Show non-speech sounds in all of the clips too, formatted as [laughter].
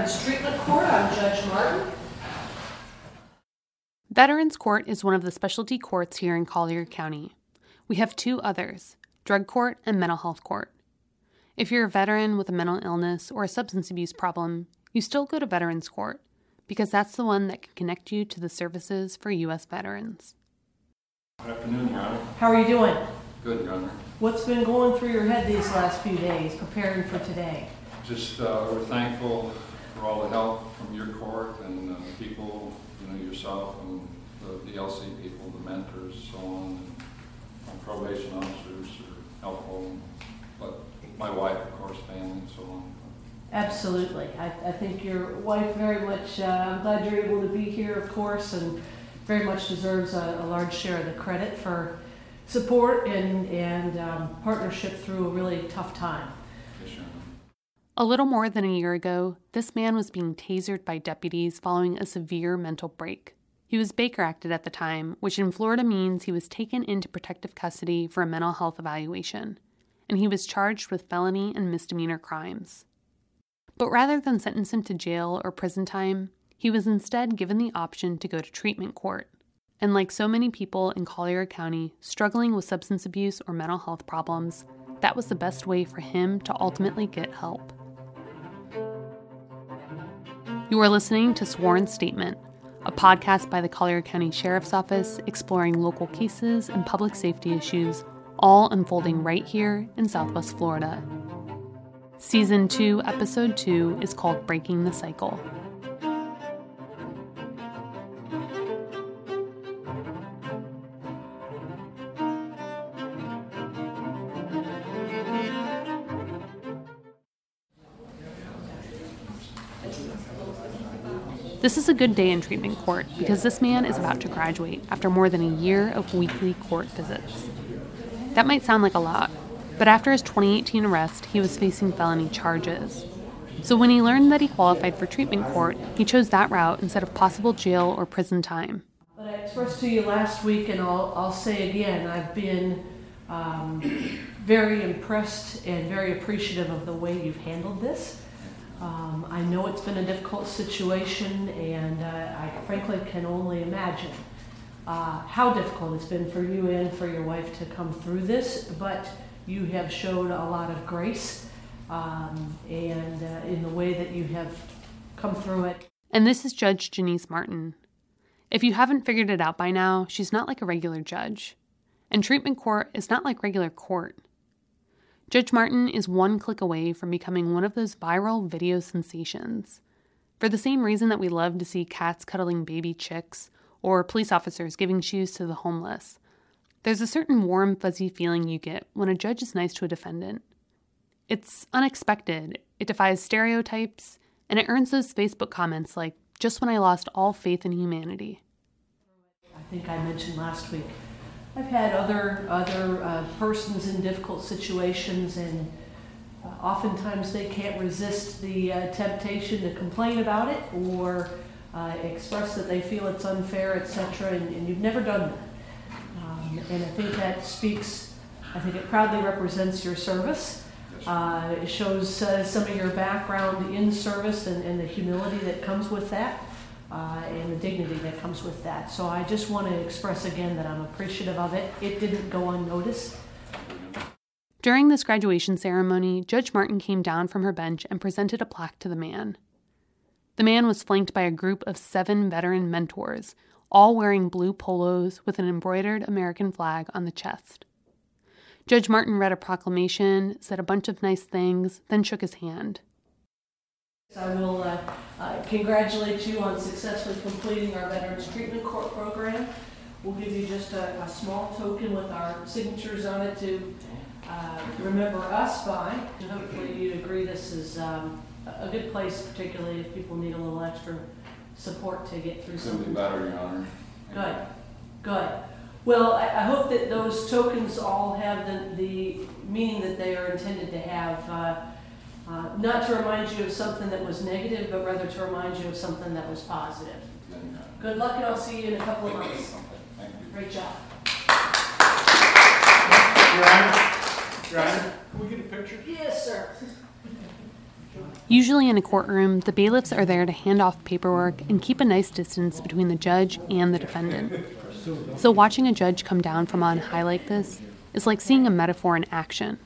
Veterans Treatment Court. I'm Judge Martin. Veterans Court is one of the specialty courts here in Collier County. We have two others drug court and mental health court. If you're a veteran with a mental illness or a substance abuse problem, you still go to Veterans Court because that's the one that can connect you to the services for U.S. veterans. Good afternoon, Your Honor. How are you doing? Good, Your Honor. What's been going through your head these last few days preparing for today? Just, uh, we're thankful for all the help from your court and uh, people, you know, yourself and the DLC people, the mentors, so on, and probation officers are helpful, but my wife, of course, family, and so on. Absolutely. I, I think your wife very much, uh, I'm glad you're able to be here, of course, and very much deserves a, a large share of the credit for support and, and um, partnership through a really tough time. A little more than a year ago, this man was being tasered by deputies following a severe mental break. He was Baker Acted at the time, which in Florida means he was taken into protective custody for a mental health evaluation, and he was charged with felony and misdemeanor crimes. But rather than sentence him to jail or prison time, he was instead given the option to go to treatment court. And like so many people in Collier County struggling with substance abuse or mental health problems, that was the best way for him to ultimately get help. You are listening to Sworn Statement, a podcast by the Collier County Sheriff's Office exploring local cases and public safety issues, all unfolding right here in Southwest Florida. Season 2, Episode 2 is called Breaking the Cycle. This is a good day in treatment court because this man is about to graduate after more than a year of weekly court visits. That might sound like a lot, but after his 2018 arrest, he was facing felony charges. So when he learned that he qualified for treatment court, he chose that route instead of possible jail or prison time. But I expressed to you last week, and I'll, I'll say again, I've been um, very impressed and very appreciative of the way you've handled this. Um, I know it's been a difficult situation, and uh, I frankly can only imagine uh, how difficult it's been for you and for your wife to come through this. But you have showed a lot of grace um, and uh, in the way that you have come through it. And this is Judge Janice Martin. If you haven't figured it out by now, she's not like a regular judge. And treatment court is not like regular court. Judge Martin is one click away from becoming one of those viral video sensations. For the same reason that we love to see cats cuddling baby chicks or police officers giving shoes to the homeless, there's a certain warm, fuzzy feeling you get when a judge is nice to a defendant. It's unexpected, it defies stereotypes, and it earns those Facebook comments like, just when I lost all faith in humanity. I think I mentioned last week. I've had other other uh, persons in difficult situations, and uh, oftentimes they can't resist the uh, temptation to complain about it or uh, express that they feel it's unfair, etc. And, and you've never done that. Um, and I think that speaks. I think it proudly represents your service. Uh, it shows uh, some of your background in service and, and the humility that comes with that uh, and the dignity that comes with that. So I just want to express again that I'm appreciative of it. It didn't go unnoticed. During this graduation ceremony, Judge Martin came down from her bench and presented a plaque to the man. The man was flanked by a group of seven veteran mentors, all wearing blue polos with an embroidered American flag on the chest. Judge Martin read a proclamation, said a bunch of nice things, then shook his hand. I will uh, uh, congratulate you on successfully completing our Veterans Treatment Court program. We'll give you just a, a small token with our signatures on it to uh, remember us by. And hopefully you'd agree this is um, a good place, particularly if people need a little extra support to get through Couldn't be something. better, Your Honor. Good, good. Well, I, I hope that those tokens all have the, the meaning that they are intended to have. Uh, uh, not to remind you of something that was negative, but rather to remind you of something that was positive. Then, Your Honor. Good luck, and I'll see you in a couple of months. Thank you. Great job. Your Honor, Your Honor, can we get a picture? Yes, sir. Usually in a courtroom, the bailiffs are there to hand off paperwork and keep a nice distance between the judge and the defendant. So watching a judge come down from on high like this is like seeing a metaphor in action.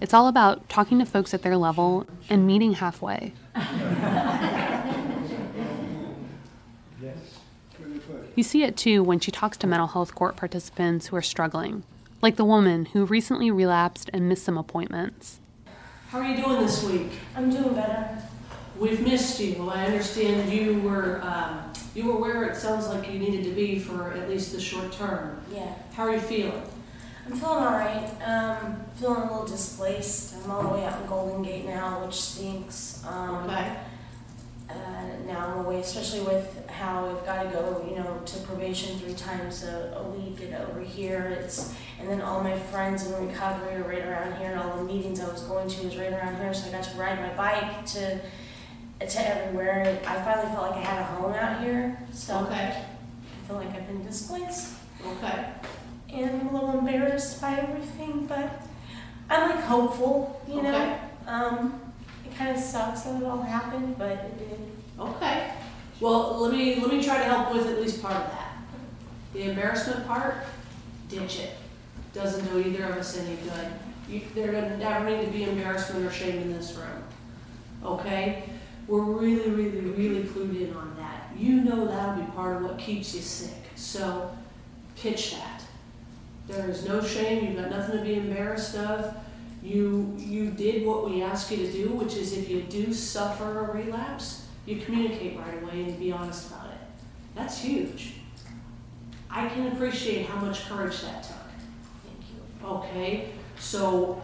It's all about talking to folks at their level and meeting halfway. You see it too when she talks to mental health court participants who are struggling, like the woman who recently relapsed and missed some appointments. How are you doing this week? I'm doing better. We've missed you. I understand you were um, you were where it sounds like you needed to be for at least the short term. Yeah. How are you feeling? I'm feeling alright. Um, feeling a little displaced. I'm all the way out in Golden Gate now, which stinks. Um, Okay. uh, now I'm away, especially with how I've got to go, you know, to probation three times a, a week, and over here it's, and then all my friends in recovery are right around here, and all the meetings I was going to was right around here, so I got to ride my bike to to everywhere. I finally felt like I had a home out here, so Okay. I feel like I've been displaced. Okay. And I'm a little embarrassed by everything, but I'm like hopeful, you know. Okay. Um, it kind of sucks that it all happened, but it did. Okay. Well, let me let me try to help with at least part of that. The embarrassment part, ditch it. Doesn't do either of us any good. You, there doesn't never need to be embarrassment or shame in this room. Okay? We're really, really, really clued in on that. You know that'll be part of what keeps you sick. So pitch that. There is no shame. You've got nothing to be embarrassed of. You you did what we asked you to do, which is if you do suffer a relapse, you communicate right away and be honest about it. That's huge. I can appreciate how much courage that took. Thank you. Okay, so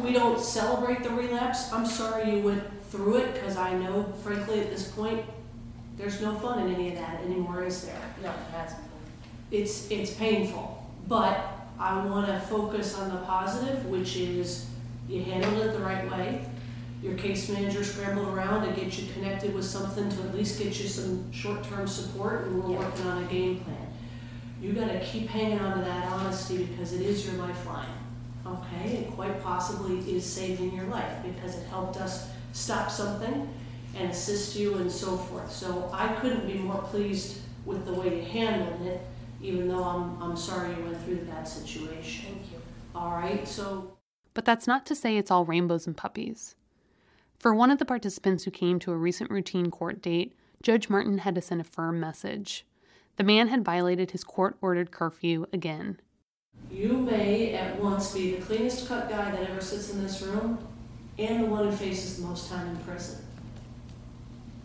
we don't celebrate the relapse. I'm sorry you went through it because I know, frankly, at this point, there's no fun in any of that anymore, is there? No, it hasn't It's it's painful, but I want to focus on the positive, which is you handled it the right way. Your case manager scrambled around to get you connected with something to at least get you some short-term support, and we're Yeah. working on a game plan. You got to keep hanging on to that honesty because it is your lifeline. Okay, it quite possibly is saving your life because it helped us stop something and assist you and so forth. So I couldn't be more pleased with the way you handled it, even though I'm, I'm sorry you went through the bad situation. Thank you. All right, so But that's not to say it's all rainbows and puppies. For one of the participants who came to a recent routine court date, Judge Martin had to send a firm message. The man had violated his court ordered curfew again. you may at once be the cleanest cut guy that ever sits in this room and the one who faces the most time in prison.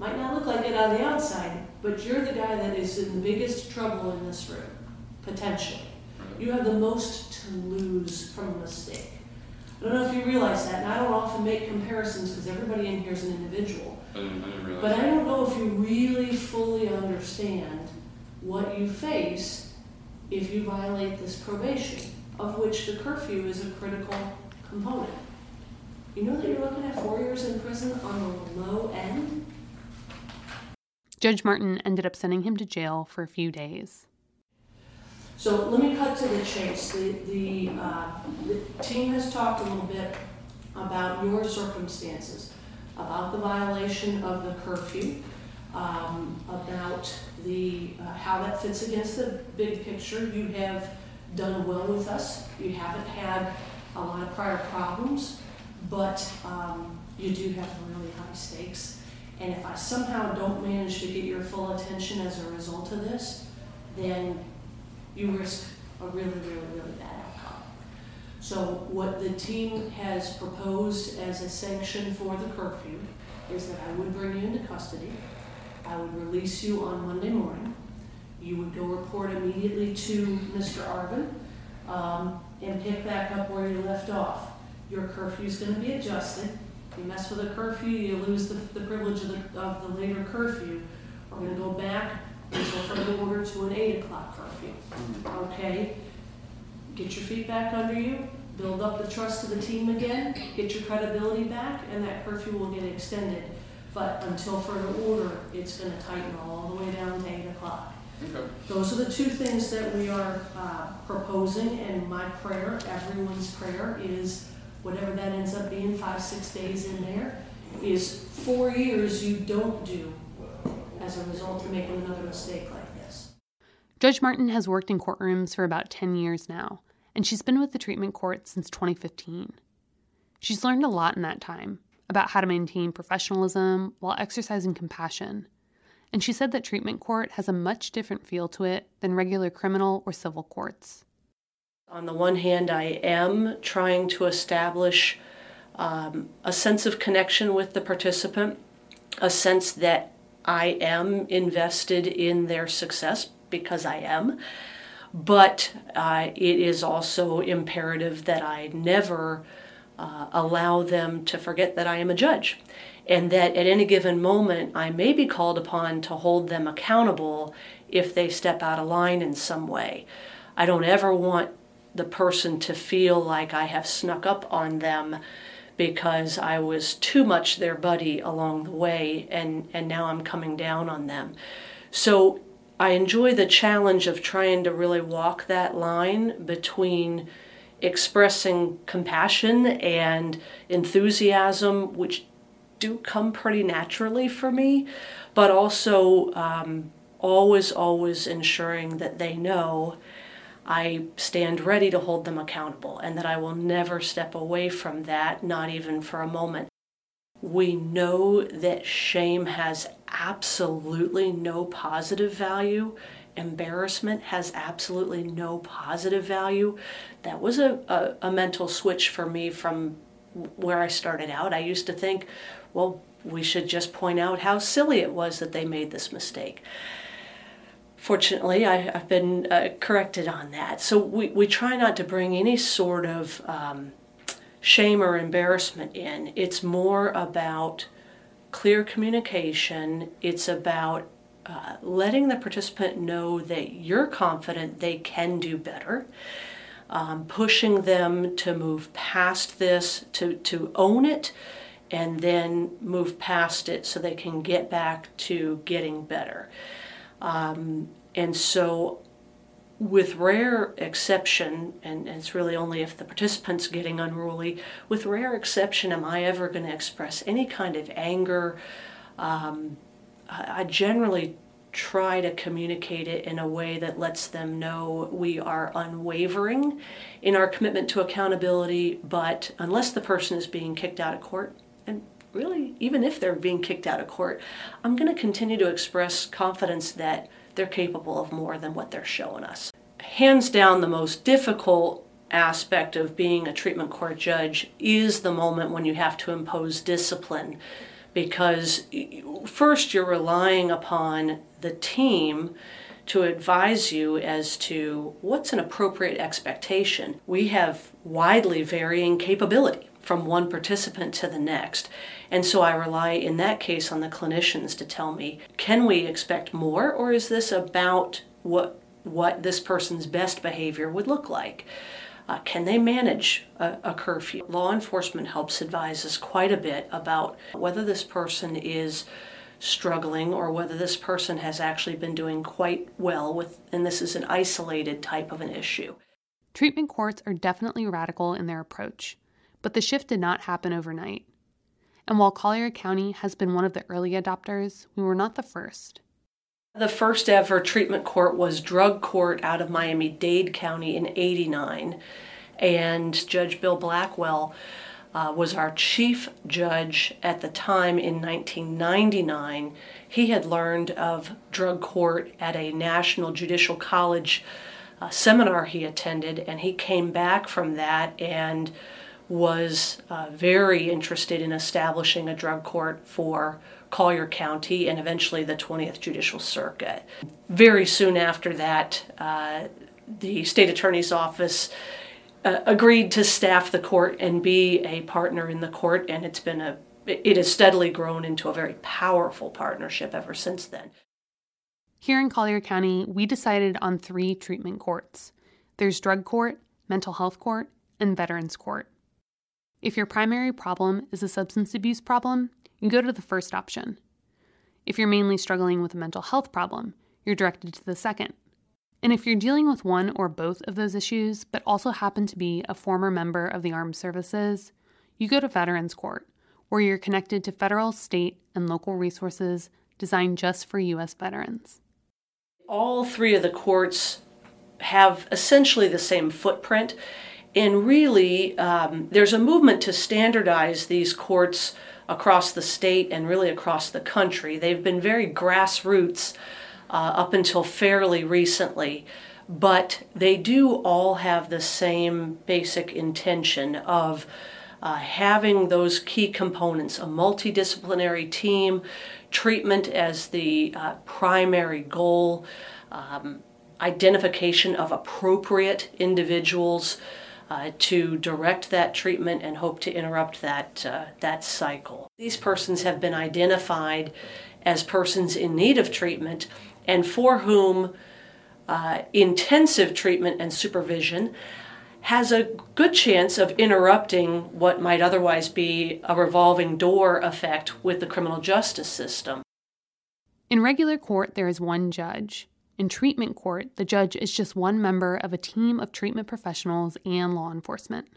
Might not look like it on the outside, but you're the guy that is in the biggest trouble in this room, potentially. You have the most to lose from a mistake. I don't know if you realize that, and I don't often make comparisons because everybody in here is an individual. I didn't, I didn't. But I don't know if you really fully understand what you face if you violate this probation, of which the curfew is a critical component. You know that you're looking at four years in prison on the low end? Judge Martin ended up sending him to jail for a few days. So let me cut to the chase. The, the, uh, the team has talked a little bit about your circumstances, about the violation of the curfew, um, about the, uh, how that fits against the big picture. You have done well with us. You haven't had a lot of prior problems, but um, you do have really high stakes. And if I somehow don't manage to get your full attention as a result of this, then you risk a really, really, really bad outcome. So what the team has proposed as a sanction for the curfew is that I would bring you into custody. I would release you on Monday morning. You would go report immediately to Mr. Arvin um, and pick back up where you left off. Your curfew is gonna be adjusted. You mess with a curfew, you lose the, the privilege of the, of the later curfew. We're gonna go back until further order to an eight o'clock curfew. Okay? Get your feet back under you, build up the trust of the team again, get your credibility back, and that curfew will get extended. But until further order, it's gonna tighten all the way down to eight o'clock. Okay. Those are the two things that we are uh, proposing, and my prayer, everyone's prayer, is whatever that ends up being, five, six days in there, is four years you don't do as a result of making another mistake like this. Judge Martin has worked in courtrooms for about 10 years now, and she's been with the treatment court since 2015. She's learned a lot in that time about how to maintain professionalism while exercising compassion. And she said that treatment court has a much different feel to it than regular criminal or civil courts. On the one hand, I am trying to establish um, a sense of connection with the participant, a sense that I am invested in their success because I am. But uh, it is also imperative that I never uh, allow them to forget that I am a judge and that at any given moment I may be called upon to hold them accountable if they step out of line in some way. I don't ever want the person to feel like I have snuck up on them because I was too much their buddy along the way and, and now I'm coming down on them. So I enjoy the challenge of trying to really walk that line between expressing compassion and enthusiasm, which do come pretty naturally for me, but also um, always, always ensuring that they know I stand ready to hold them accountable and that I will never step away from that, not even for a moment. We know that shame has absolutely no positive value. Embarrassment has absolutely no positive value. That was a, a, a mental switch for me from where I started out. I used to think, well, we should just point out how silly it was that they made this mistake fortunately, I, have been uh, corrected on that. So we, we try not to bring any sort of um, shame or embarrassment in. It's more about clear communication, it's about uh, letting the participant know that you're confident they can do better. Um, pushing them to move past this, to, to own it, and then move past it so they can get back to getting better. Um, and so, with rare exception, and, it's really only if the participant's getting unruly, with rare exception, am I ever going to express any kind of anger? Um, I, I generally try to communicate it in a way that lets them know we are unwavering in our commitment to accountability, but unless the person is being kicked out of court, and really, even if they're being kicked out of court, I'm going to continue to express confidence that they're capable of more than what they're showing us. Hands down, the most difficult aspect of being a treatment court judge is the moment when you have to impose discipline because first you're relying upon the team to advise you as to what's an appropriate expectation. We have widely varying capability from one participant to the next. And so I rely in that case on the clinicians to tell me, can we expect more or is this about what what this person's best behavior would look like? Uh, can they manage a, a, curfew? Law enforcement helps advise us quite a bit about whether this person is struggling or whether this person has actually been doing quite well with, and this is an isolated type of an issue. Treatment courts are definitely radical in their approach. But the shift did not happen overnight. And while Collier County has been one of the early adopters, we were not the first. The first ever treatment court was drug court out of Miami Dade County in 89. And Judge Bill Blackwell uh, was our chief judge at the time in 1999. He had learned of drug court at a National Judicial College uh, seminar he attended, and he came back from that and was uh, very interested in establishing a drug court for Collier County and eventually the 20th Judicial Circuit. Very soon after that, uh, the state attorney's office uh, agreed to staff the court and be a partner in the court, and it's been a it has steadily grown into a very powerful partnership ever since then. Here in Collier County, we decided on three treatment courts. There's drug court, mental health court, and veterans court. If your primary problem is a substance abuse problem, you go to the first option. If you're mainly struggling with a mental health problem, you're directed to the second. And if you're dealing with one or both of those issues, but also happen to be a former member of the armed services, you go to Veterans Court, where you're connected to federal, state, and local resources designed just for U.S. veterans. All three of the courts have essentially the same footprint, and really, um, there's a movement to standardize these courts across the state and really across the country. They've been very grassroots uh, up until fairly recently, but they do all have the same basic intention of uh, having those key components a multidisciplinary team, treatment as the uh, primary goal, um, identification of appropriate individuals. Uh, to direct that treatment and hope to interrupt that, uh, that cycle. These persons have been identified as persons in need of treatment and for whom uh, intensive treatment and supervision has a good chance of interrupting what might otherwise be a revolving door effect with the criminal justice system. In regular court, there is one judge. In treatment court, the judge is just one member of a team of treatment professionals and law enforcement.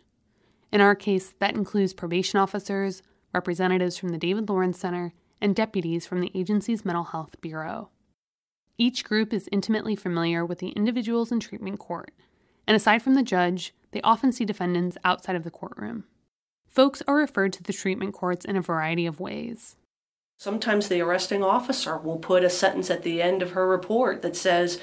In our case, that includes probation officers, representatives from the David Lawrence Center, and deputies from the agency's Mental Health Bureau. Each group is intimately familiar with the individuals in treatment court, and aside from the judge, they often see defendants outside of the courtroom. Folks are referred to the treatment courts in a variety of ways. Sometimes the arresting officer will put a sentence at the end of her report that says,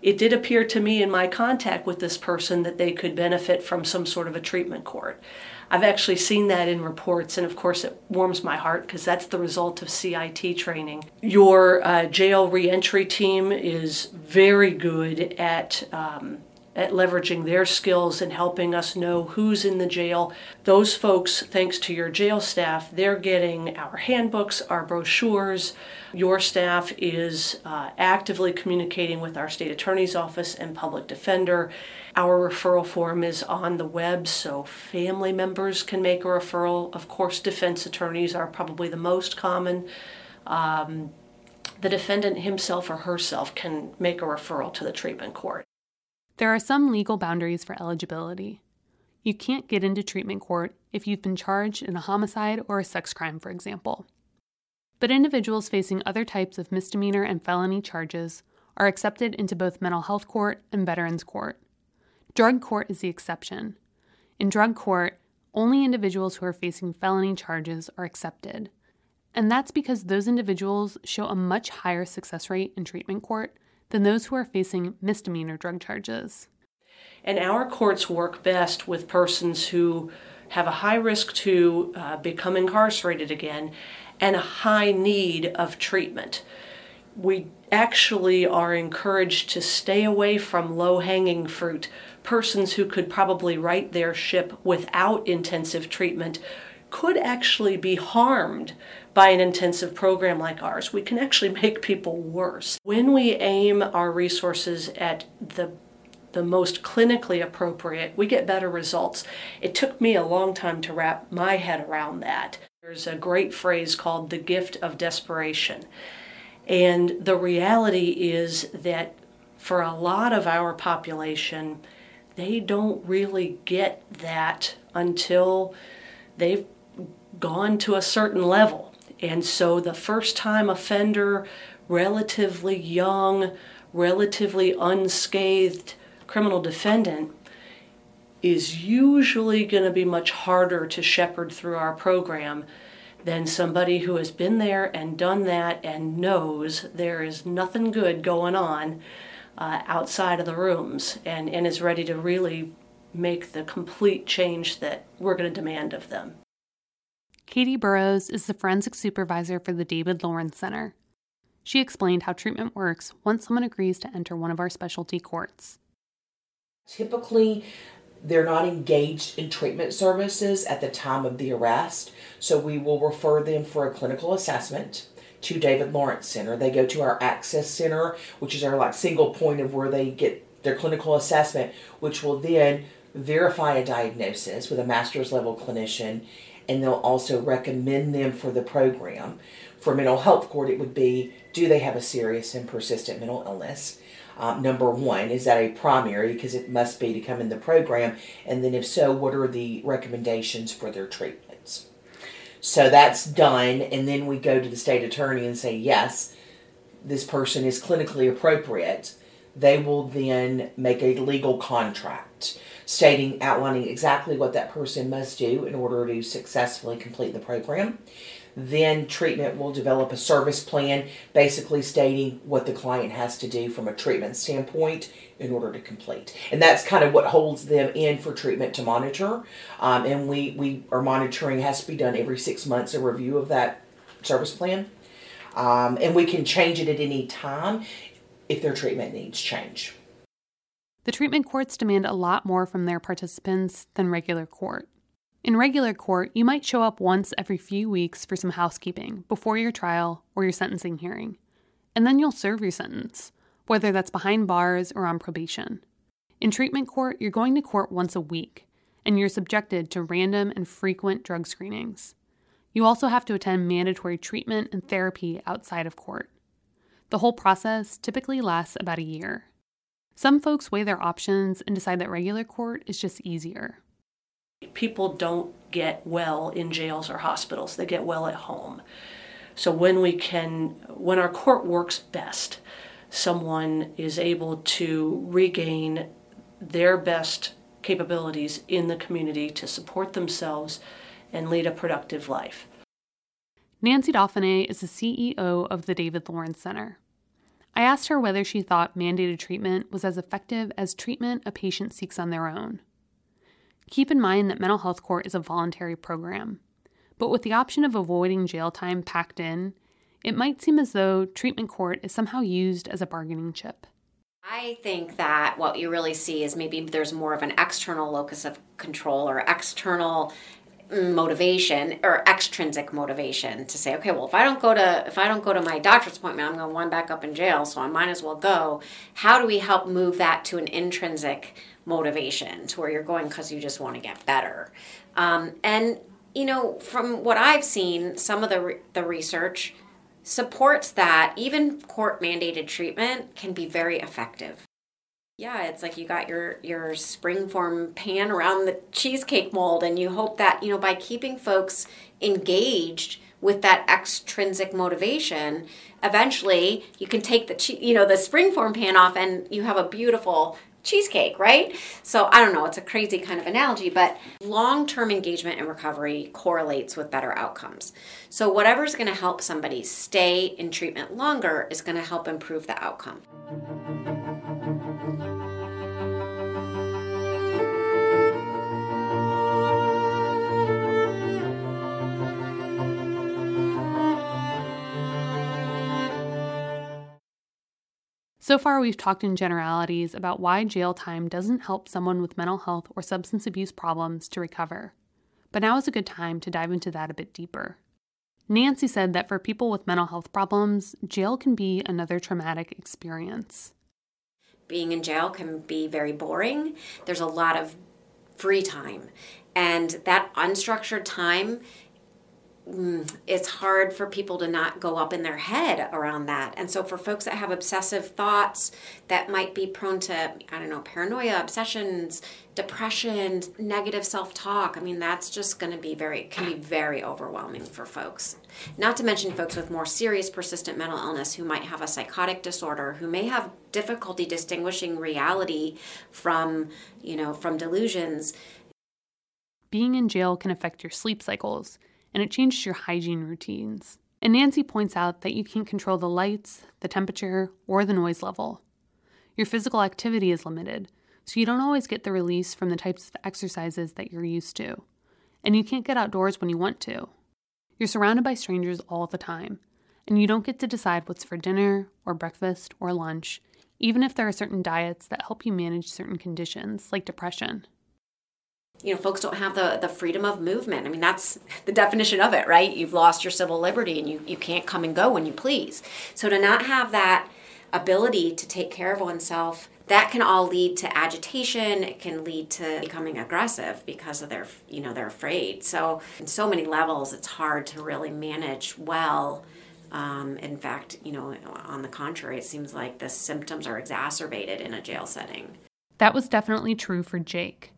It did appear to me in my contact with this person that they could benefit from some sort of a treatment court. I've actually seen that in reports, and of course, it warms my heart because that's the result of CIT training. Your uh, jail reentry team is very good at um, at leveraging their skills and helping us know who's in the jail. Those folks, thanks to your jail staff, they're getting our handbooks, our brochures. Your staff is uh, actively communicating with our state attorney's office and public defender. Our referral form is on the web, so family members can make a referral. Of course, defense attorneys are probably the most common. Um, the defendant himself or herself can make a referral to the treatment court. There are some legal boundaries for eligibility. You can't get into treatment court if you've been charged in a homicide or a sex crime, for example. But individuals facing other types of misdemeanor and felony charges are accepted into both mental health court and veterans court. Drug court is the exception. In drug court, only individuals who are facing felony charges are accepted. And that's because those individuals show a much higher success rate in treatment court than those who are facing misdemeanor drug charges. And our courts work best with persons who have a high risk to uh, become incarcerated again and a high need of treatment. We actually are encouraged to stay away from low hanging fruit, persons who could probably right their ship without intensive treatment could actually be harmed by an intensive program like ours. We can actually make people worse. When we aim our resources at the the most clinically appropriate, we get better results. It took me a long time to wrap my head around that. There's a great phrase called the gift of desperation. And the reality is that for a lot of our population, they don't really get that until they've gone to a certain level. And so the first time offender, relatively young, relatively unscathed criminal defendant is usually going to be much harder to shepherd through our program than somebody who has been there and done that and knows there is nothing good going on uh, outside of the rooms and, and is ready to really make the complete change that we're going to demand of them. Katie Burrows is the forensic supervisor for the David Lawrence Center. She explained how treatment works once someone agrees to enter one of our specialty courts. Typically, they're not engaged in treatment services at the time of the arrest, so we will refer them for a clinical assessment to David Lawrence Center. They go to our Access Center, which is our like single point of where they get their clinical assessment, which will then verify a diagnosis with a master's level clinician and they'll also recommend them for the program. For mental health court, it would be do they have a serious and persistent mental illness? Um, number one, is that a primary? Because it must be to come in the program. And then, if so, what are the recommendations for their treatments? So that's done, and then we go to the state attorney and say, yes, this person is clinically appropriate. They will then make a legal contract stating, outlining exactly what that person must do in order to successfully complete the program. Then treatment will develop a service plan, basically stating what the client has to do from a treatment standpoint in order to complete. And that's kind of what holds them in for treatment to monitor. Um, and we, we are monitoring, has to be done every six months, a review of that service plan. Um, and we can change it at any time if their treatment needs change. The treatment courts demand a lot more from their participants than regular court. In regular court, you might show up once every few weeks for some housekeeping before your trial or your sentencing hearing, and then you'll serve your sentence, whether that's behind bars or on probation. In treatment court, you're going to court once a week, and you're subjected to random and frequent drug screenings. You also have to attend mandatory treatment and therapy outside of court. The whole process typically lasts about a year. Some folks weigh their options and decide that regular court is just easier people don't get well in jails or hospitals, they get well at home. So when we can, when our court works best, someone is able to regain their best capabilities in the community to support themselves and lead a productive life. Nancy Dauphiné is the CEO of the David Lawrence Center. I asked her whether she thought mandated treatment was as effective as treatment a patient seeks on their own. Keep in mind that mental health court is a voluntary program, but with the option of avoiding jail time packed in, it might seem as though treatment court is somehow used as a bargaining chip. I think that what you really see is maybe there's more of an external locus of control or external motivation or extrinsic motivation to say okay well if i don't go to if i don't go to my doctor's appointment i'm going to wind back up in jail so i might as well go. How do we help move that to an intrinsic motivation to where you're going because you just want to get better? Um, and you know from what i've seen some of the, re- the research supports that even court mandated treatment can be very effective yeah, it's like you got your your spring form pan around the cheesecake mold and you hope that, you know, by keeping folks engaged with that extrinsic motivation, eventually you can take the che- you know, the springform pan off and you have a beautiful cheesecake, right? So I don't know, it's a crazy kind of analogy, but long term engagement and recovery correlates with better outcomes. So whatever's going to help somebody stay in treatment longer is going to help improve the outcome. So far, we've talked in generalities about why jail time doesn't help someone with mental health or substance abuse problems to recover. But now is a good time to dive into that a bit deeper. Nancy said that for people with mental health problems, jail can be another traumatic experience. Being in jail can be very boring. There's a lot of free time. And that unstructured time it's hard for people to not go up in their head around that. And so, for folks that have obsessive thoughts that might be prone to, I don't know, paranoia, obsessions, depression, negative self talk, I mean, that's just going to be very, can be very overwhelming for folks. Not to mention folks with more serious, persistent mental illness who might have a psychotic disorder, who may have difficulty distinguishing reality from, you know, from delusions. Being in jail can affect your sleep cycles and it changes your hygiene routines. And Nancy points out that you can't control the lights, the temperature, or the noise level. Your physical activity is limited, so you don't always get the release from the types of exercises that you're used to. And you can't get outdoors when you want to. You're surrounded by strangers all the time, and you don't get to decide what's for dinner, or breakfast, or lunch, even if there are certain diets that help you manage certain conditions, like depression you know folks don't have the the freedom of movement. I mean that's [laughs] the definition of it right? You've lost your civil liberty and you you can't come and go when you please. So to not have that ability to take care of oneself that can all lead to agitation. It can lead to becoming aggressive because of their you know they're afraid. So in so many levels it's hard to really manage well. Um, in fact you know on the contrary it seems like the symptoms are exacerbated in a jail setting. That was definitely true for jake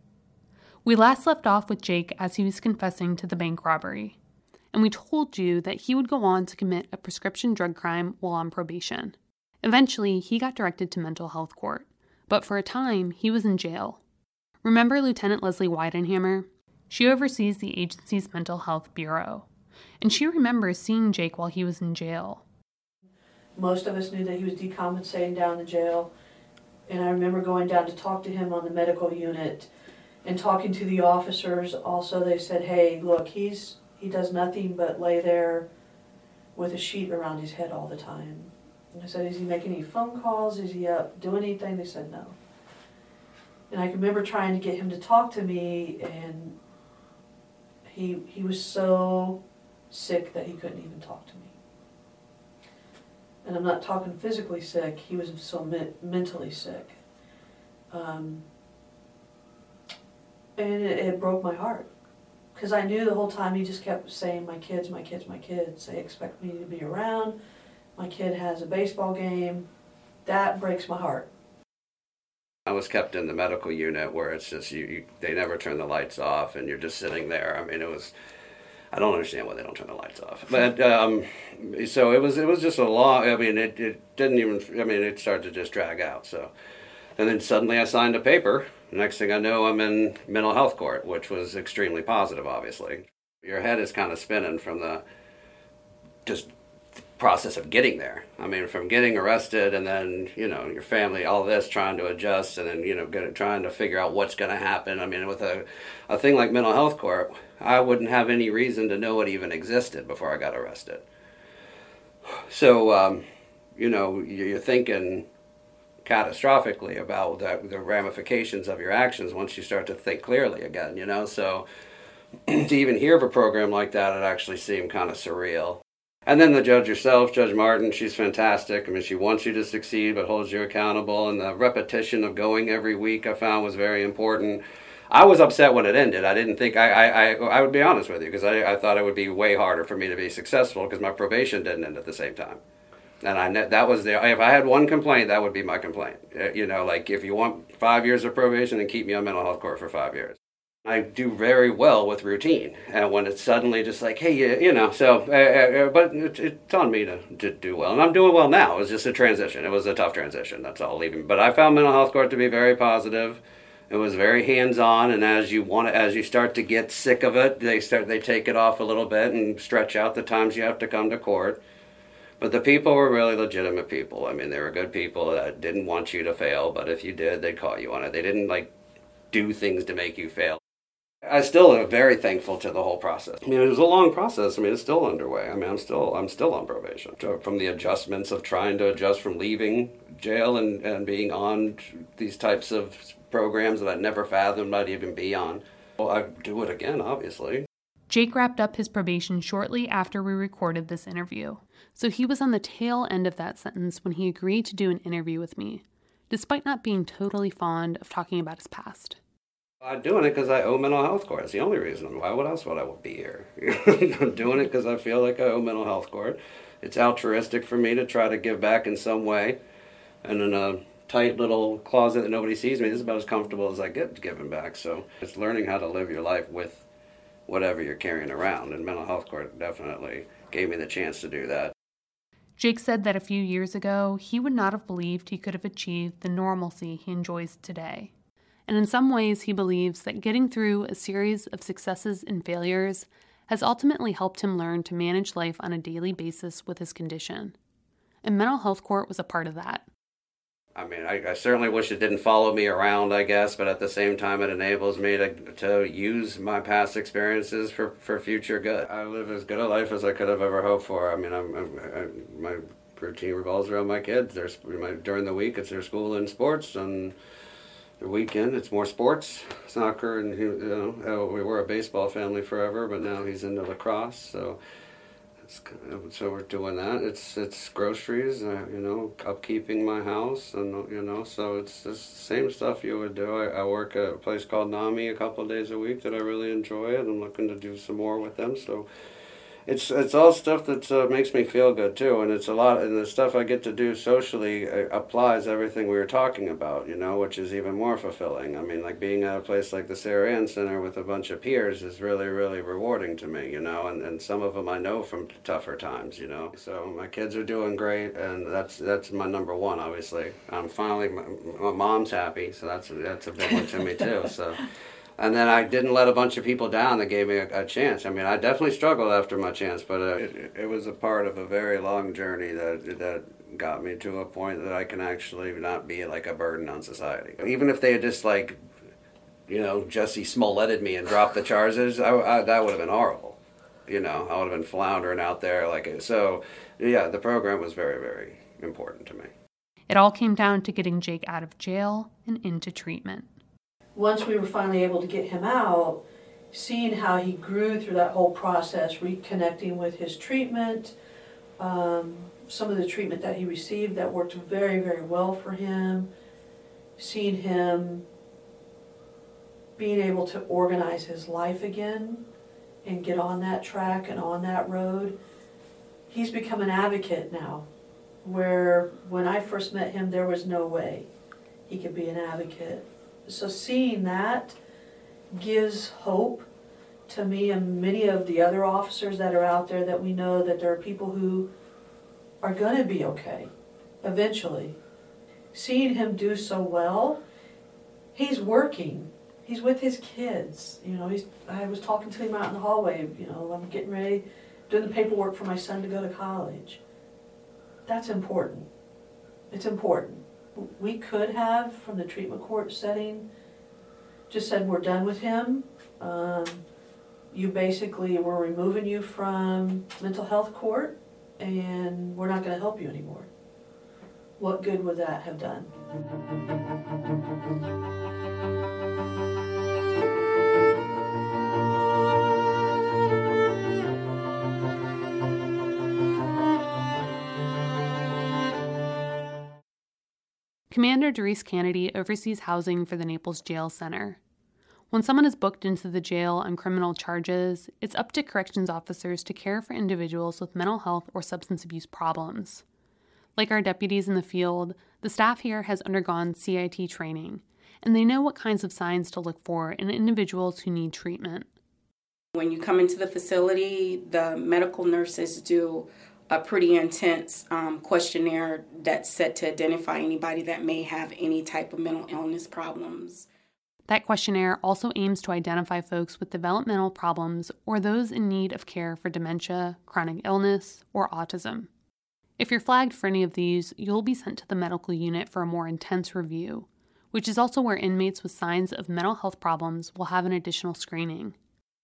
we last left off with Jake as he was confessing to the bank robbery. and we told you that he would go on to commit a prescription drug crime while on probation. Eventually, he got directed to mental health court, but for a time, he was in jail. Remember Lieutenant Leslie Weidenhammer? She oversees the agency's mental health bureau, and she remembers seeing Jake while he was in jail. Most of us knew that he was decompensating down in the jail, and I remember going down to talk to him on the medical unit and talking to the officers. Also, they said, "Hey, look, he's he does nothing but lay there with a sheet around his head all the time." And I said, "Is he making any phone calls? Is he up doing anything?" They said, "No." And I can remember trying to get him to talk to me, and he he was so sick that he couldn't even talk to me. And I'm not talking physically sick; he was so me- mentally sick. Um, and it, it broke my heart because I knew the whole time he just kept saying, "My kids, my kids, my kids." They expect me to be around. My kid has a baseball game. That breaks my heart. I was kept in the medical unit where it's just you, you they never turn the lights off and you're just sitting there. I mean, it was I don't understand why they don't turn the lights off. But um, so it was it was just a long. I mean, it, it didn't even. I mean, it started to just drag out. So, and then suddenly I signed a paper. Next thing I know, I'm in mental health court, which was extremely positive. Obviously, your head is kind of spinning from the just process of getting there. I mean, from getting arrested and then you know your family, all this trying to adjust, and then you know get, trying to figure out what's going to happen. I mean, with a a thing like mental health court, I wouldn't have any reason to know it even existed before I got arrested. So um, you know you're thinking catastrophically about the, the ramifications of your actions once you start to think clearly again. You know, so [clears throat] to even hear of a program like that, it actually seemed kind of surreal. And then the judge herself, Judge Martin, she's fantastic. I mean, she wants you to succeed but holds you accountable. And the repetition of going every week I found was very important. I was upset when it ended. I didn't think, I, I, I, I would be honest with you, because I, I thought it would be way harder for me to be successful because my probation didn't end at the same time. And I know that was the if I had one complaint, that would be my complaint. Uh, you know, like if you want five years of probation, and keep me on mental health court for five years. I do very well with routine, and when it's suddenly just like, hey, you, you know, so, uh, uh, but it, it's on me to, to do well, and I'm doing well now. It was just a transition. It was a tough transition. That's all. Leaving, but I found mental health court to be very positive. It was very hands-on, and as you want, to, as you start to get sick of it, they start they take it off a little bit and stretch out the times you have to come to court. But the people were really legitimate people. I mean, they were good people that didn't want you to fail, but if you did, they'd call you on it. They didn't like do things to make you fail. I still am very thankful to the whole process. I mean, it was a long process. I mean, it's still underway. I mean, I'm still I'm still on probation. From the adjustments of trying to adjust from leaving jail and, and being on these types of programs that I never fathomed I'd even be on. Well, I'd do it again, obviously. Jake wrapped up his probation shortly after we recorded this interview, so he was on the tail end of that sentence when he agreed to do an interview with me, despite not being totally fond of talking about his past. I'm doing it because I owe mental health court. It's the only reason. Why? What else would I be here? [laughs] I'm doing it because I feel like I owe mental health court. It's altruistic for me to try to give back in some way, and in a tight little closet that nobody sees me, this is about as comfortable as I get giving back. So it's learning how to live your life with whatever you're carrying around, and mental health court definitely gave me the chance to do that. Jake said that a few years ago, he would not have believed he could have achieved the normalcy he enjoys today. And in some ways, he believes that getting through a series of successes and failures has ultimately helped him learn to manage life on a daily basis with his condition. And mental health court was a part of that. I mean, I, I, certainly wish it didn't follow me around, I guess, but at the same time, it enables me to, to use my past experiences for, for future good. I live as good a life as I could have ever hoped for. I mean, I'm, I'm I, my routine revolves around my kids. There's my, during the week, it's their school and sports, and the weekend, it's more sports, soccer, and you know, oh, we were a baseball family forever, but now he's into lacrosse, so so we're doing that. It's it's groceries, uh, you know, upkeeping my house, and you know, so it's the same stuff you would do. I, I work at a place called NAMI a couple days a week that I really enjoy it. I'm looking to do some more with them, so it's it's all stuff that uh, makes me feel good too, and it's a lot. And the stuff I get to do socially uh, applies everything we were talking about, you know, which is even more fulfilling. I mean, like being at a place like the Sarah Ann Center with a bunch of peers is really really rewarding to me, you know. And, and some of them I know from tougher times, you know. So my kids are doing great, and that's that's my number one. Obviously, I'm finally my, my mom's happy, so that's that's a big one to me too. So [laughs] and then I didn't let a bunch of people down that gave me a, a chance. I mean, I definitely struggled after my chance, but uh, it, it was a part of a very long journey that that got me to a point that I can actually not be like a burden on society. Even if they had just like, you know, Jesse Smolletted me and dropped the charges, I, I, that would have been horrible. You know, I would have been floundering out there like so. Yeah, the program was very very important to me. It all came down to getting Jake out of jail and into treatment once we were finally able to get him out, seeing how he grew through that whole process, reconnecting with his treatment, um, some of the treatment that he received that worked very, very well for him, seeing him being able to organize his life again and get on that track and on that road. He's become an advocate now, where when I first met him, there was no way he could be an advocate so seeing that gives hope to me and many of the other officers that are out there that we know that there are people who are going to be okay eventually. Seeing him do so well, he's working. He's with his kids. You know, he's. I was talking to him out in the hallway. You know, I'm getting ready, doing the paperwork for my son to go to college. That's important. It's important we could have, from the treatment court setting, just said, we're done with him. Um, you basically, we're removing you from mental health court and we're not gonna help you anymore. What good would that have done? Commander Doris Kennedy oversees housing for the Naples Jail Center. When someone is booked into the jail on criminal charges, it's up to corrections officers to care for individuals with mental health or substance abuse problems. Like our deputies in the field, the staff here has undergone CIT training, and they know what kinds of signs to look for in individuals who need treatment. When you come into the facility, the medical nurses do a pretty intense um, questionnaire that's set to identify anybody that may have any type of mental illness problems. That questionnaire also aims to identify folks with developmental problems or those in need of care for dementia, chronic illness, or autism. If you're flagged for any of these, you'll be sent to the medical unit for a more intense review, which is also where inmates with signs of mental health problems will have an additional screening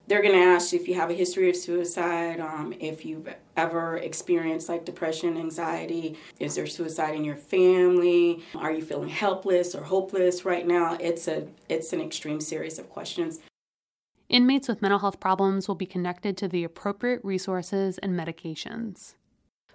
they're going to ask if you have a history of suicide, um, if you've ever experienced like depression, anxiety, is there suicide in your family, are you feeling helpless or hopeless right now? It's a it's an extreme series of questions. Inmates with mental health problems will be connected to the appropriate resources and medications.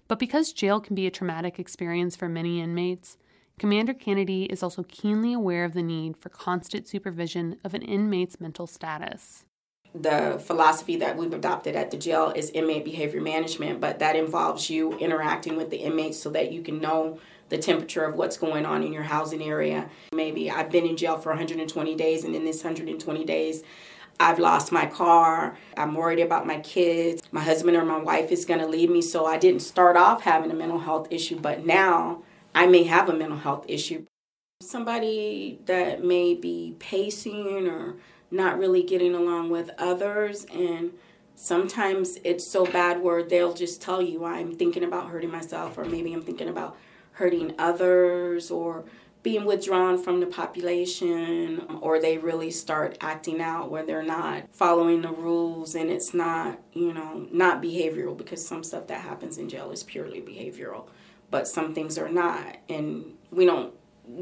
But because jail can be a traumatic experience for many inmates, Commander Kennedy is also keenly aware of the need for constant supervision of an inmate's mental status the philosophy that we've adopted at the jail is inmate behavior management, but that involves you interacting with the inmates so that you can know the temperature of what's going on in your housing area. Maybe I've been in jail for 120 days, and in this 120 days, I've lost my car. I'm worried about my kids. My husband or my wife is going to leave me. So I didn't start off having a mental health issue, but now I may have a mental health issue. Somebody that may be pacing or not really getting along with others and sometimes it's so bad where they'll just tell you I'm thinking about hurting myself or maybe I'm thinking about hurting others or being withdrawn from the population or they really start acting out where they're not following the rules and it's not you know not behavioral because some stuff that happens in jail is purely behavioral but some things are not and we don't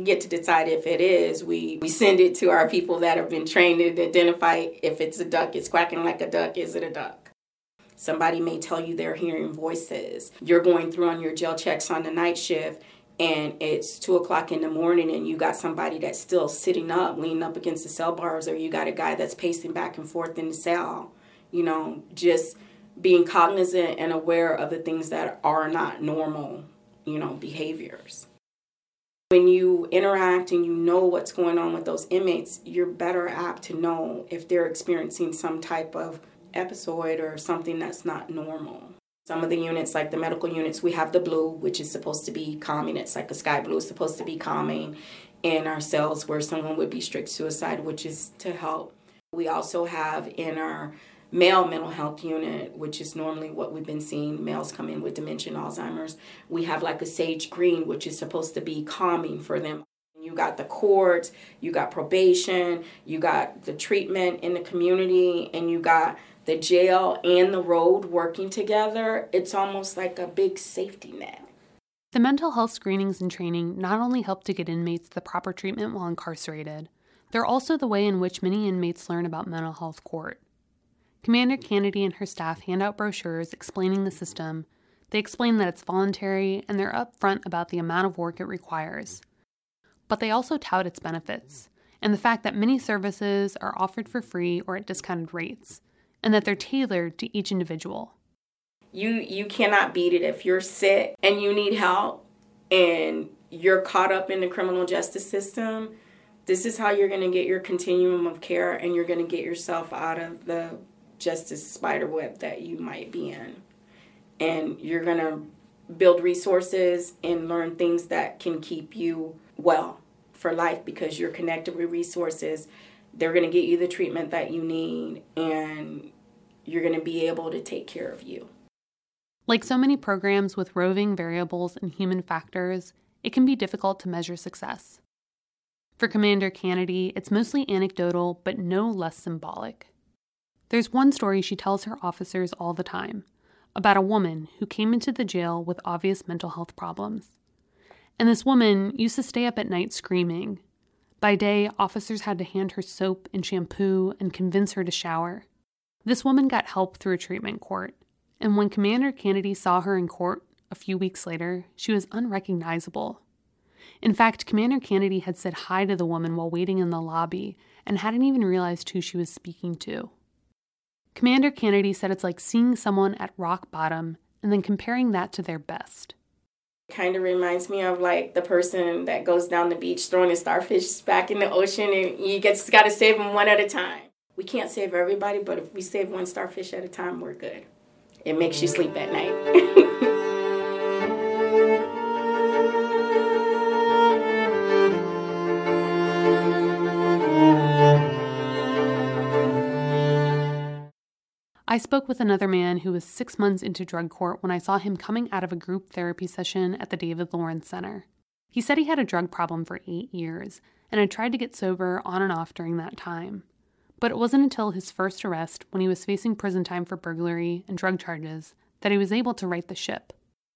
get to decide if it is, we, we send it to our people that have been trained to identify if it's a duck, it's quacking like a duck, is it a duck? Somebody may tell you they're hearing voices. You're going through on your jail checks on the night shift and it's two o'clock in the morning and you got somebody that's still sitting up, leaning up against the cell bars, or you got a guy that's pacing back and forth in the cell. You know, just being cognizant and aware of the things that are not normal, you know, behaviors. When you interact and you know what's going on with those inmates, you're better apt to know if they're experiencing some type of episode or something that's not normal. Some of the units, like the medical units, we have the blue, which is supposed to be calming. It's like a sky blue, is supposed to be calming in our cells where someone would be strict suicide, which is to help. We also have in our male mental health unit, which is normally what we've been seeing, males come in with dementia and Alzheimer's. We have like a sage green, which is supposed to be calming for them. You got the courts, you got probation, you got the treatment in the community, and you got the jail and the road working together. It's almost like a big safety net. The mental health screenings and training not only help to get inmates the proper treatment while incarcerated, they're also the way in which many inmates learn about mental health court. Commander Kennedy and her staff hand out brochures explaining the system. They explain that it's voluntary and they're upfront about the amount of work it requires. But they also tout its benefits and the fact that many services are offered for free or at discounted rates, and that they're tailored to each individual. You you cannot beat it if you're sick and you need help and you're caught up in the criminal justice system. This is how you're going to get your continuum of care and you're going to get yourself out of the justice spider web that you might be in. And you're going to build resources and learn things that can keep you well for life because you're connected with resources. They're going to get you the treatment that you need and you're going to be able to take care of you. Like so many programs with roving variables and human factors, it can be difficult to measure success. For Commander Kennedy, it's mostly anecdotal, but no less symbolic. There's one story she tells her officers all the time about a woman who came into the jail with obvious mental health problems. And this woman used to stay up at night screaming. By day, officers had to hand her soap and shampoo and convince her to shower. This woman got help through a treatment court, and when Commander Kennedy saw her in court a few weeks later, she was unrecognizable. In fact, Commander Kennedy had said hi to the woman while waiting in the lobby and hadn't even realized who she was speaking to. Commander Kennedy said it's like seeing someone at rock bottom and then comparing that to their best. Kind of reminds me of like the person that goes down the beach throwing a starfish back in the ocean and you just got to save them one at a time. We can't save everybody, but if we save one starfish at a time, we're good. It makes you sleep at night. [laughs] I spoke with another man who was six months into drug court when I saw him coming out of a group therapy session at the David Lawrence Center. He said he had a drug problem for eight years and had tried to get sober on and off during that time. But it wasn't until his first arrest, when he was facing prison time for burglary and drug charges, that he was able to right the ship.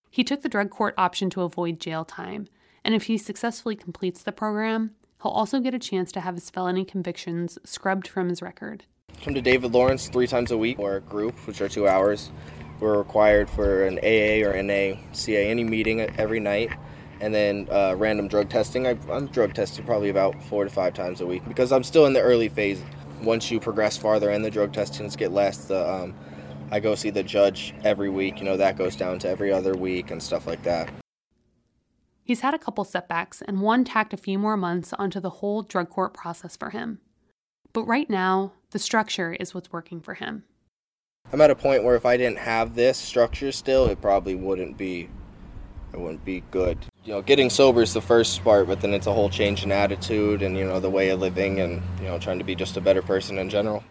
He took the drug court option to avoid jail time, and if he successfully completes the program, he'll also get a chance to have his felony convictions scrubbed from his record. Come to David Lawrence three times a week or a group, which are two hours. We're required for an AA or NA, CA, any meeting every night, and then uh, random drug testing. I, I'm drug tested probably about four to five times a week because I'm still in the early phase. Once you progress farther and the drug testings get less, the, um, I go see the judge every week. You know, that goes down to every other week and stuff like that. He's had a couple setbacks, and one tacked a few more months onto the whole drug court process for him. But right now, the structure is what's working for him. I'm at a point where if I didn't have this structure still, it probably wouldn't be it wouldn't be good. You know, getting sober is the first part, but then it's a whole change in attitude and you know the way of living and you know trying to be just a better person in general.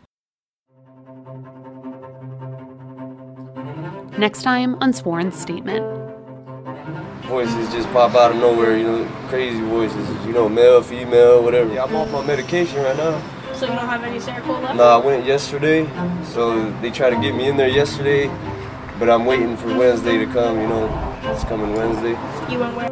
Next time on Sworn Statement. Voices just pop out of nowhere, you know, crazy voices, you know, male, female, whatever. Yeah, I'm off my medication right now. So you don't have any Seroquel left? No, I went yesterday. So they tried to get me in there yesterday, but I'm waiting for Wednesday to come. You know, it's coming Wednesday. You went where?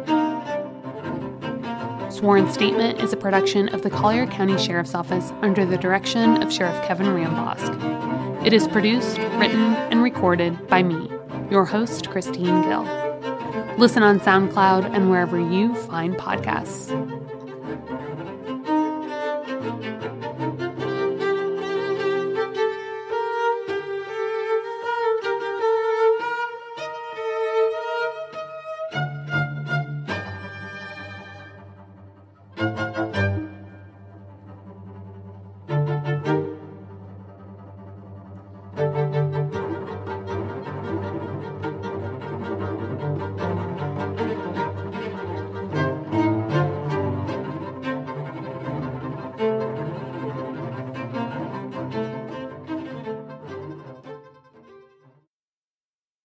Sworn Statement is a production of the Collier County Sheriff's Office under the direction of Sheriff Kevin Rambosk. It is produced, written, and recorded by me, your host, Christine Gill. Listen on SoundCloud and wherever you find podcasts.